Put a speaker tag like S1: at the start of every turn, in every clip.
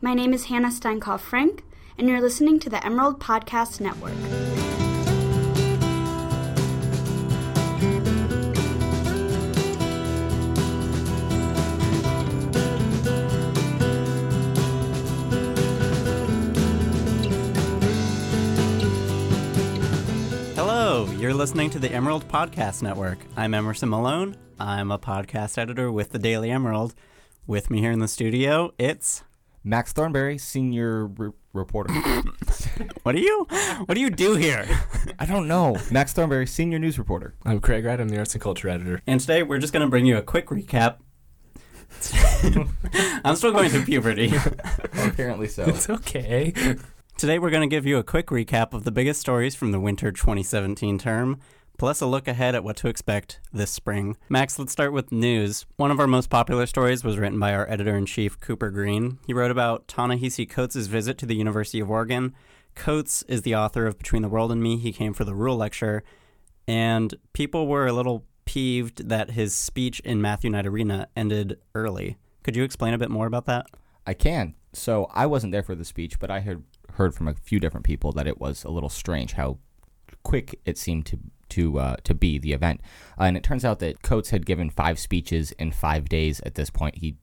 S1: My name is Hannah Steinkoff Frank, and you're listening to the Emerald Podcast Network.
S2: Hello, you're listening to the Emerald Podcast Network. I'm Emerson Malone. I'm a podcast editor with the Daily Emerald. With me here in the studio, it's
S3: Max Thornberry, senior re- reporter.
S2: what do you what do you do here?
S3: I don't know. Max Thornberry, senior news reporter.
S4: I'm Craig Wright. I'm the arts and culture editor.
S2: And today we're just going to bring you a quick recap. I'm still going through puberty.
S3: Apparently so.
S4: It's okay.
S2: Today we're going to give you a quick recap of the biggest stories from the winter 2017 term, plus a look ahead at what to expect this spring. Max, let's start with news. One of our most popular stories was written by our editor in chief, Cooper Green. He wrote about Ta-Nehisi Coates' visit to the University of Oregon. Coates is the author of Between the World and Me. He came for the Ruhl Lecture, and people were a little peeved that his speech in Matthew Knight Arena ended early. Could you explain a bit more about that?
S3: I can. So I wasn't there for the speech, but I had heard from a few different people that it was a little strange how quick it seemed to to uh, to be the event. Uh, and it turns out that Coates had given five speeches in five days. At this point, he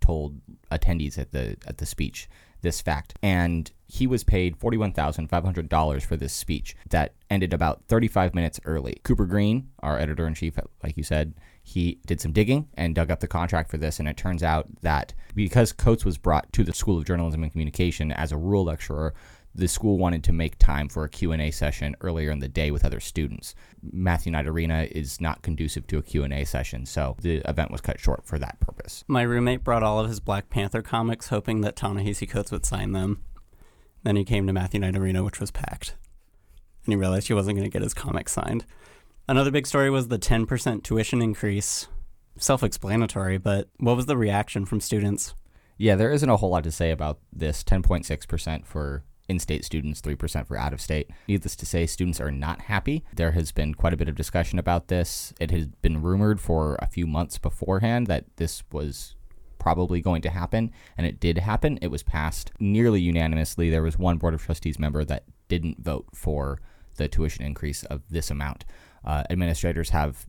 S3: told attendees at the at the speech this fact, and he was paid forty one thousand five hundred dollars for this speech that ended about thirty five minutes early. Cooper Green, our editor in chief, like you said, he did some digging and dug up the contract for this, and it turns out that because Coates was brought to the School of Journalism and Communication as a Ruhl lecturer, the school wanted to make time for a Q&A session earlier in the day with other students. Matthew Knight Arena is not conducive to a Q&A session, so the event was cut short for that purpose.
S2: My roommate brought all of his Black Panther comics, hoping that Ta-Nehisi Coates would sign them. Then he came to Matthew Knight Arena, which was packed. And he realized he wasn't going to get his comics signed. Another big story was the 10% tuition increase. Self explanatory, but what was the reaction from students?
S3: Yeah, there isn't a whole lot to say about this 10.6% for in state students, 3% for out of state. Needless to say, students are not happy. There has been quite a bit of discussion about this. It has been rumored for a few months beforehand that this was probably going to happen, and it did happen. It was passed nearly unanimously. There was one Board of Trustees member that didn't vote for the tuition increase of this amount. Uh, administrators have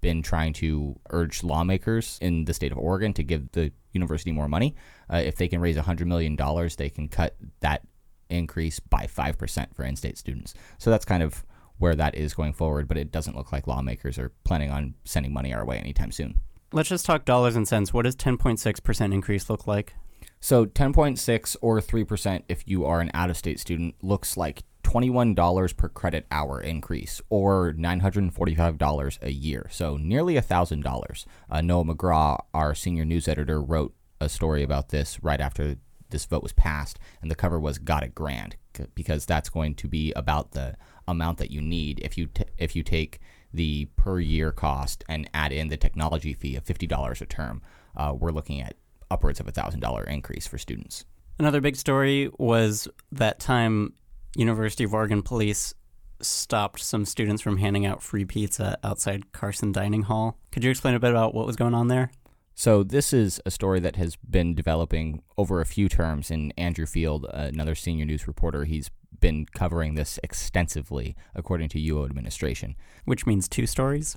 S3: been trying to urge lawmakers in the state of Oregon to give the university more money. Uh, if they can raise $100 million, they can cut that increase by 5% for in state students. So that's kind of where that is going forward, but it doesn't look like lawmakers are planning on sending money our way anytime soon.
S2: Let's just talk dollars and cents. What does 10.6% increase look like?
S3: So 10.6 or 3% if you are an out of state student looks like $21 per credit hour increase or $945 a year. So nearly $1,000. Uh, Noah McGraw, our senior news editor, wrote a story about this right after this vote was passed, and the cover was "Got It Grand" because that's going to be about the amount that you need if you t- if you take the per year cost and add in the technology fee of fifty dollars a term. Uh, we're looking at upwards of a thousand dollar increase for students.
S2: Another big story was that time University of Oregon police stopped some students from handing out free pizza outside Carson Dining Hall. Could you explain a bit about what was going on there?
S3: So this is a story that has been developing over a few terms. And Andrew Field, another senior news reporter, he's been covering this extensively, according to UO administration.
S2: Which means two stories.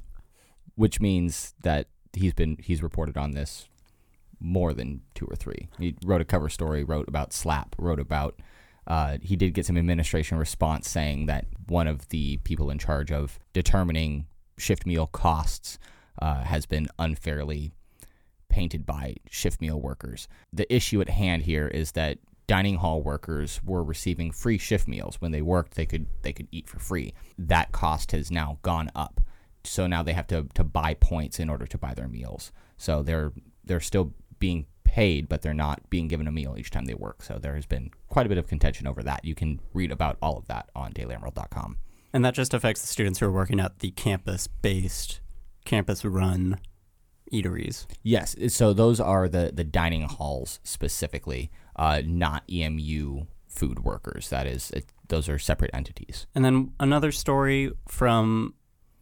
S3: Which means that he's been he's reported on this more than two or three. He wrote a cover story, wrote about SLAP, wrote about. Uh, he did get some administration response saying that one of the people in charge of determining shift meal costs uh, has been unfairly painted by shift meal workers. The issue at hand here is that dining hall workers were receiving free shift meals. When they worked they could they could eat for free. That cost has now gone up. So now they have to, to buy points in order to buy their meals. So they're they're still being paid but they're not being given a meal each time they work. So there has been quite a bit of contention over that. You can read about all of that on dailyemerald.com
S2: and that just affects the students who are working at the campus based campus run eateries.
S3: Yes, so those are the the dining halls specifically, uh, not EMU food workers. That is, it, those are separate entities.
S2: And then another story from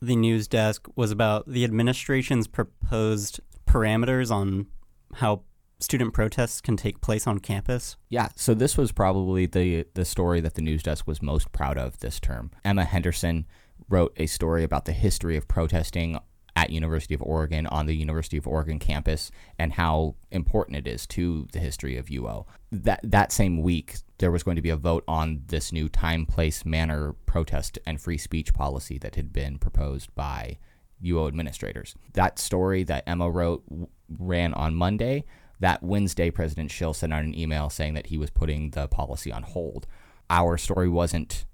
S2: the news desk was about the administration's proposed parameters on how student protests can take place on campus?
S3: Yeah, so this was probably the the story that the news desk was most proud of this term. Emma Henderson wrote a story about the history of protesting at University of Oregon on the University of Oregon campus and how important it is to the history of UO. That that same week there was going to be a vote on this new time place manner protest and free speech policy that had been proposed by UO administrators. That story that Emma wrote ran on Monday. That Wednesday, President Schill sent out an email saying that he was putting the policy on hold. Our story wasn't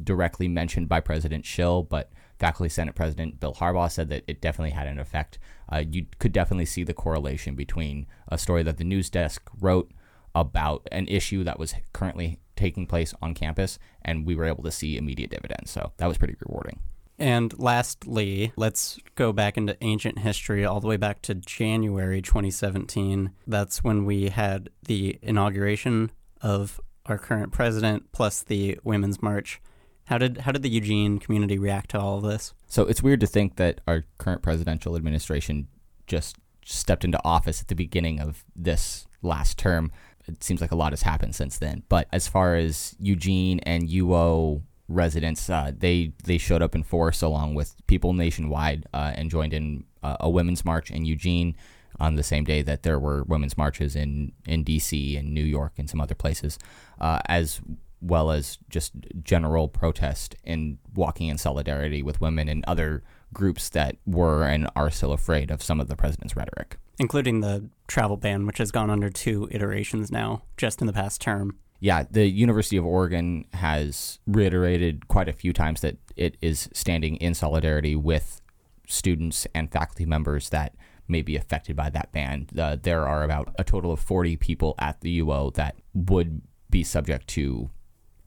S3: directly mentioned by President Schill, but Faculty Senate President Bill Harbaugh said that it definitely had an effect. Uh, you could definitely see the correlation between a story that the news desk wrote about an issue that was currently taking place on campus, and we were able to see immediate dividends. So that was pretty rewarding.
S2: And lastly, let's go back into ancient history all the way back to January 2017. That's when we had the inauguration of our current president plus the Women's March. How did how did the Eugene community react to all of this?
S3: So it's weird to think that our current presidential administration just stepped into office at the beginning of this last term. It seems like a lot has happened since then. But as far as Eugene and UO residents. Uh, they they showed up in force along with people nationwide uh, and joined in uh, a women's march in Eugene on the same day that there were women's marches in in D.C. and New York and some other places, uh, as well as just general protest and walking in solidarity with women and other groups that were and are still afraid of some of the president's rhetoric.
S2: Including the travel ban, which has gone under two iterations now, just in the past term
S3: yeah, the University of Oregon has reiterated quite a few times that it is standing in solidarity with students and faculty members that may be affected by that ban. Uh, there are about a total of 40 people at the UO that would be subject to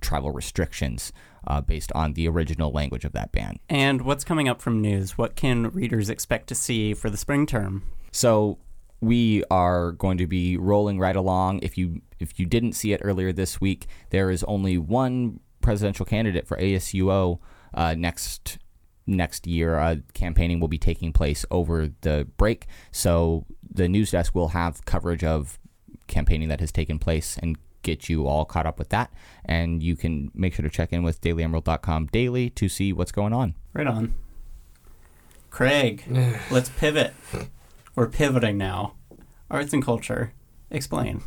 S3: travel restrictions uh, based on the original language of that ban.
S2: And what's coming up from news? What can readers expect to see for the spring term?
S3: So, we are going to be rolling right along. If you if you didn't see it earlier this week, there is only one presidential candidate for ASUO uh, next next year. Uh, campaigning will be taking place over the break, so the news desk will have coverage of campaigning that has taken place and get you all caught up with that. And you can make sure to check in with dailyemerald.com daily to see what's going on.
S2: Right on. Craig, let's pivot. We're pivoting now. Arts and culture. Explain.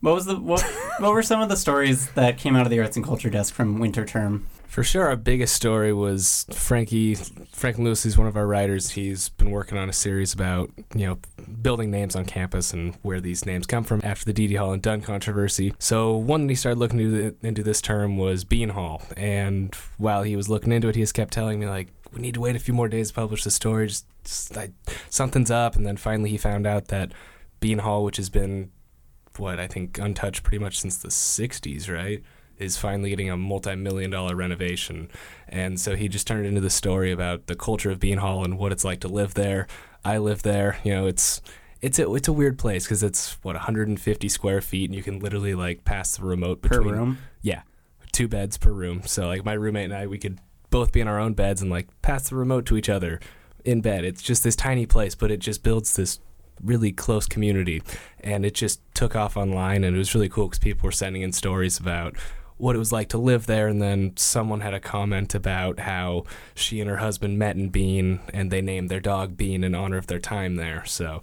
S2: What was the what? what were some of the stories that came out of the arts and culture desk from winter term?
S4: For sure, our biggest story was Frankie. Frank Lewis is one of our writers. He's been working on a series about you know building names on campus and where these names come from after the Deady Hall and Dunn controversy. So one that he started looking into, into this term was Bean Hall, and while he was looking into it, he just kept telling me like, we need to wait a few more days to publish the story. Just, just like, something's up. And then finally he found out that Bean Hall, which has been, what, I think untouched pretty much since the 60s, right? Is finally getting a multi million dollar renovation. And so he just turned it into the story about the culture of Bean Hall and what it's like to live there. I live there. You know, it's it's a it's a weird place because it's what 150 square feet and you can literally like pass the remote between,
S2: per room.
S4: Yeah, two beds per room. So like my roommate and I, we could both be in our own beds and like pass the remote to each other in bed. It's just this tiny place, but it just builds this really close community. And it just took off online, and it was really cool because people were sending in stories about what it was like to live there. And then someone had a comment about how she and her husband met in Bean, and they named their dog Bean in honor of their time there. So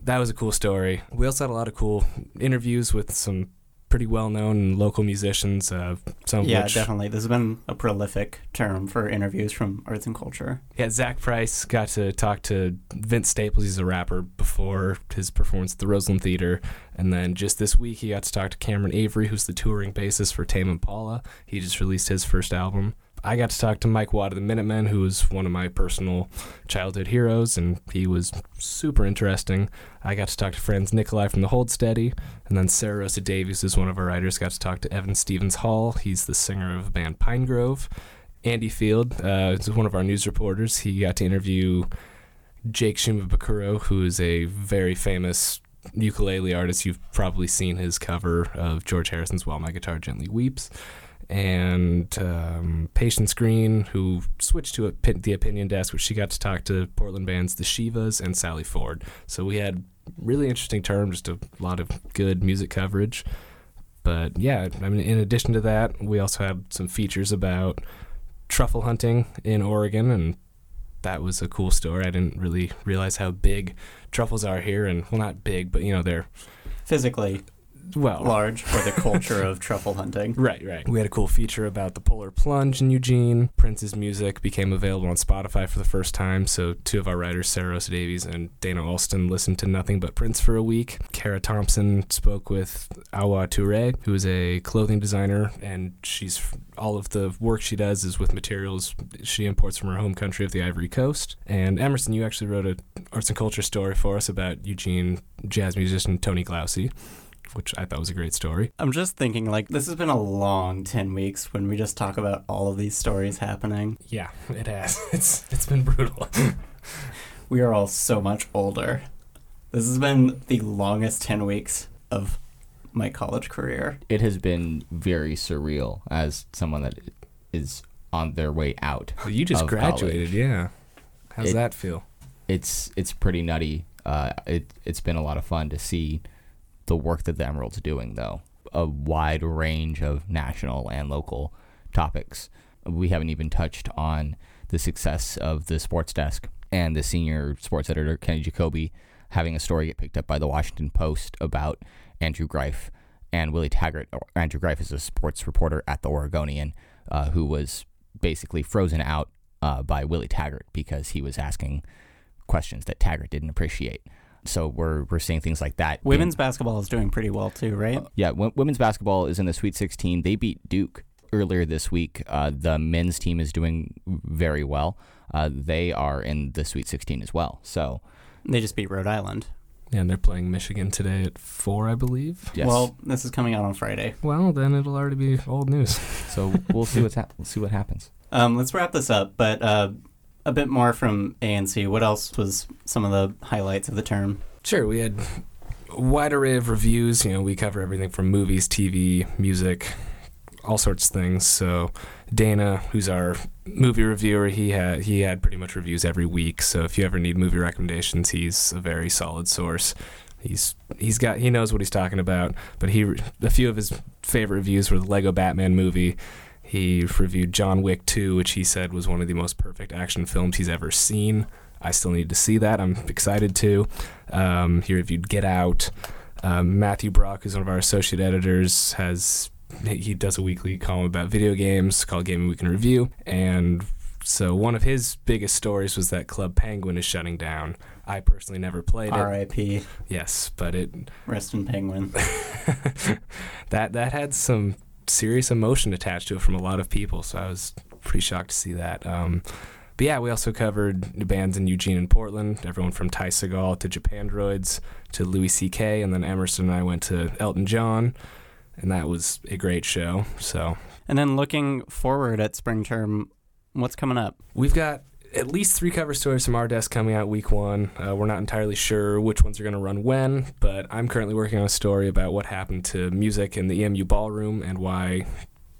S4: that was a cool story. We also had a lot of cool interviews with some pretty well known local musicians. Uh, some
S2: yeah,
S4: which,
S2: definitely. This has been a prolific term for interviews from arts and culture.
S4: Yeah, Zach Price got to talk to Vince Staples. He's a rapper before his performance at the Roseland Theater, and then just this week he got to talk to Cameron Avery, who's the touring bassist for Tame Impala. He just released his first album. I got to talk to Mike Watt of the Minutemen, who was one of my personal childhood heroes, and he was super interesting. I got to talk to Franz Nicolay from the Hold Steady, and then Sarah Rosa Davies is one of our writers. Got to talk to Evan Stevens Hall. He's the singer of the band Pinegrove. Andy Field uh, is one of our news reporters. He got to interview Jake Shimabukuro, who is a very famous ukulele artist. You've probably seen his cover of George Harrison's "While My Guitar Gently Weeps." And um, Patience Green, who switched to a, the Opinion Desk, which she got to talk to Portland bands The Shivas and Sallie Ford. So we had really interesting term, just a lot of good music coverage. But yeah, I mean, in addition to that, we also had some features about truffle hunting in Oregon, and that was a cool story. I didn't really realize how big truffles are here, and well, not big, but you know, they're
S2: Physically
S4: well
S2: large for the culture of truffle hunting.
S4: Right, right. We had a cool feature about the polar plunge in Eugene. Prince's music became available on Spotify for the first time, so two of our writers, Sarah Rosa Davies and Dana Alston, listened to nothing but Prince for a week. Kara Thompson spoke with Awa Toure, who is a clothing designer, and she's all of the work she does is with materials she imports from her home country of the Ivory Coast. And Emerson, you actually wrote an arts and culture story for us about Eugene jazz musician Tony Glausi which I thought was a great story.
S2: I'm just thinking, like, this has been a long 10 weeks when we just talk about all of these stories happening.
S4: Yeah, it has. It's It's been brutal.
S2: we are all so much older. This has been the longest 10 weeks of my college career.
S3: It has been very surreal as someone that is on their way out.
S4: Well, you just graduated,
S3: college.
S4: yeah. How's
S3: It-
S4: that feel?
S3: It's it's pretty nutty. Uh, it it's been a lot of fun to see the work that the Emerald's doing, though. A wide range of national and local topics. We haven't even touched on the success of the sports desk and the senior sports editor, Kenny Jacoby, having a story get picked up by the Washington Post about Andrew Greif and Willie Taggart. Andrew Greif is a sports reporter at the Oregonian uh, who was basically frozen out uh, by Willie Taggart because he was asking questions that Taggart didn't appreciate. So we're we're seeing things like that.
S2: Women's basketball is doing pretty well too, right?
S3: Yeah, w- women's basketball is in the Sweet 16. They beat Duke earlier this week. Uh, the men's team is doing very well. Uh, they are in the Sweet 16 as well. So
S2: They just beat Rhode Island.
S4: Yeah, and they're playing Michigan today at 4, I believe.
S3: yes.
S2: Well, this is coming out on Friday.
S4: Well, then it'll already be old news.
S3: so we'll see what's hap- we'll see what happens.
S2: Um, let's wrap this up, but uh, a bit more from ANC. What else was some of the highlights of the term?
S4: Sure, we had a wide array of reviews. You know, we cover everything from movies, TV, music, all sorts of things. So Dana, who's our movie reviewer, he had he had pretty much reviews every week. So if you ever need movie recommendations, he's a very solid source. He's he's got he knows what he's talking about. But he a few of his favorite reviews were the Lego Batman movie. He reviewed John Wick 2, which he said was one of the most perfect action films he's ever seen. I still need to see that. I'm excited to. Um, he reviewed Get Out. Um, Matthew Brock, who's one of our associate editors, has he does a weekly column about video games called Gaming Week in Review, and so one of his biggest stories was that Club Penguin is shutting down. I personally never played it.
S2: R.I.P.
S4: Yes, but it
S2: Rest in Penguin.
S4: that that had some serious emotion attached to it from a lot of people. So I was pretty shocked to see that. Um, but yeah, we also covered bands in Eugene and Portland, everyone from Ty Segall to Japandroids to Louis C.K. And then Emerson and I went to Elton John, and that was a great show. So
S2: And then looking forward at spring term, what's coming up?
S4: we've got at least three cover stories from our desk coming out week one. Uh, we're not entirely sure which ones are going to run when, but I'm currently working on a story about what happened to music in the EMU ballroom and why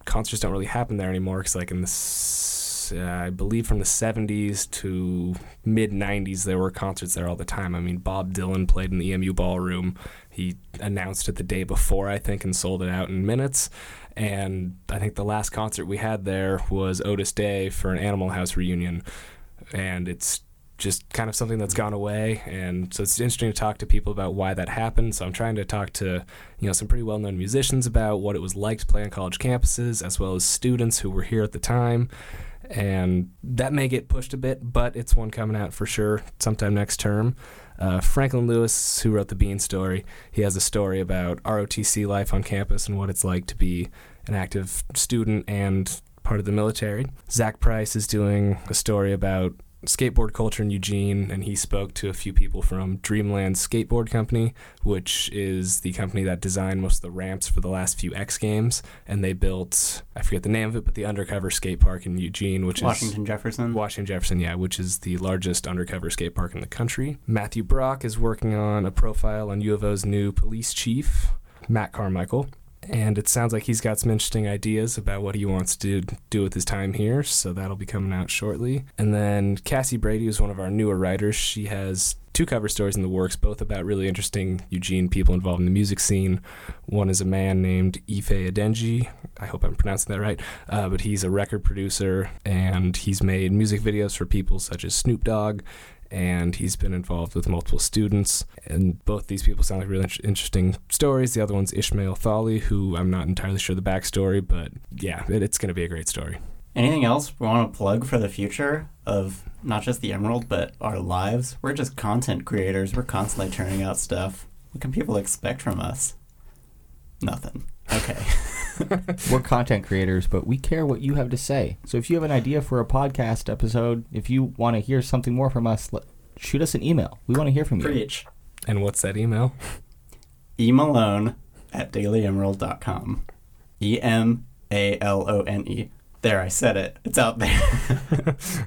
S4: concerts don't really happen there anymore. Because like in the, uh, I believe from the 70s to mid 90s, there were concerts there all the time. I mean, Bob Dylan played in the EMU ballroom. He announced it the day before, I think, and sold it out in minutes. And I think the last concert we had there was Otis Day for an Animal House reunion. And it's just kind of something that's gone away. And so it's interesting to talk to people about why that happened. So I'm trying to talk to, you know, some pretty well known musicians about what it was like to play on college campuses, as well as students who were here at the time. And that may get pushed a bit, but it's one coming out for sure sometime next term. Uh, Franklin Lewis, who wrote the Bean story, he has a story about ROTC life on campus and what it's like to be an active student and part of the military. Zach Price is doing a story about skateboard culture in Eugene, and he spoke to a few people from Dreamland Skateboard Company, which is the company that designed most of the ramps for the last few X Games. And they built, I forget the name of it, but the undercover skate park in Eugene, which is
S2: Washington Jefferson.
S4: Washington Jefferson, yeah, which is the largest undercover skate park in the country. Matthew Brock is working on a profile on U of O's new police chief, Matt Carmichael. And it sounds like he's got some interesting ideas about what he wants to do with his time here, so that'll be coming out shortly. And then Cassie Brady is one of our newer writers. She has two cover stories in the works, both about really interesting Eugene people involved in the music scene. One is a man named Ife Adenji. I hope I'm pronouncing that right, uh, but he's a record producer and he's made music videos for people such as Snoop Dogg and he's been involved with multiple students. And both these people sound like really in- interesting stories. The other one's Ishmael Thali, who I'm not entirely sure the backstory, but yeah, it, it's going to be a great story.
S2: Anything else we want to plug for the future of not just the Emerald, but our lives? We're just content creators. We're constantly churning out stuff. What can people expect from us? Nothing. Okay.
S3: We're content creators, but we care what you have to say. So if you have an idea for a podcast episode, if you want to hear something more from us, let, shoot us an email. We want to hear from you.
S2: Preach.
S4: And what's that email?
S2: emalone at dailyemerald.com. E M A L O N E. There, I said it. It's out there.
S3: I'm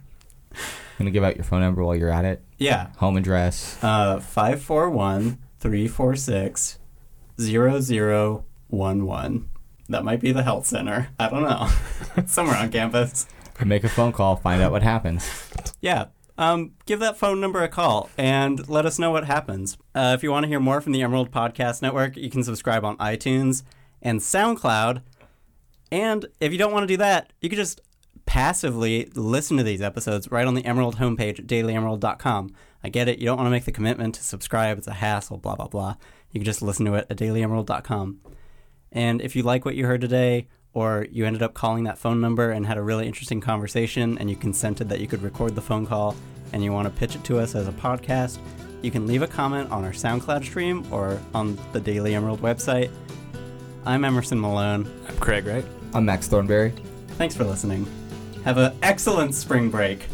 S3: Gonna give out your phone number while you're at it.
S2: yeah.
S3: Home address.
S2: Uh, 541 346 0011. That might be the health center. I don't know. Somewhere on campus.
S3: Make a phone call. Find out what happens.
S2: Yeah. Um, give that phone number a call and let us know what happens. Uh, if you want to hear more from the Emerald Podcast Network, you can subscribe on iTunes and SoundCloud. And if you don't want to do that, you can just passively listen to these episodes right on the Emerald homepage at dailyemerald.com. I get it. You don't want to make the commitment to subscribe. It's a hassle, blah, blah, blah. You can just listen to it at dailyemerald.com. And if you like what you heard today, or you ended up calling that phone number and had a really interesting conversation, and you consented that you could record the phone call and you want to pitch it to us as a podcast, you can leave a comment on our SoundCloud stream or on the Daily Emerald website. I'm Emerson Malone.
S4: I'm Craig Wright?
S3: I'm Max Thornberry.
S2: Thanks for listening. Have an excellent spring break.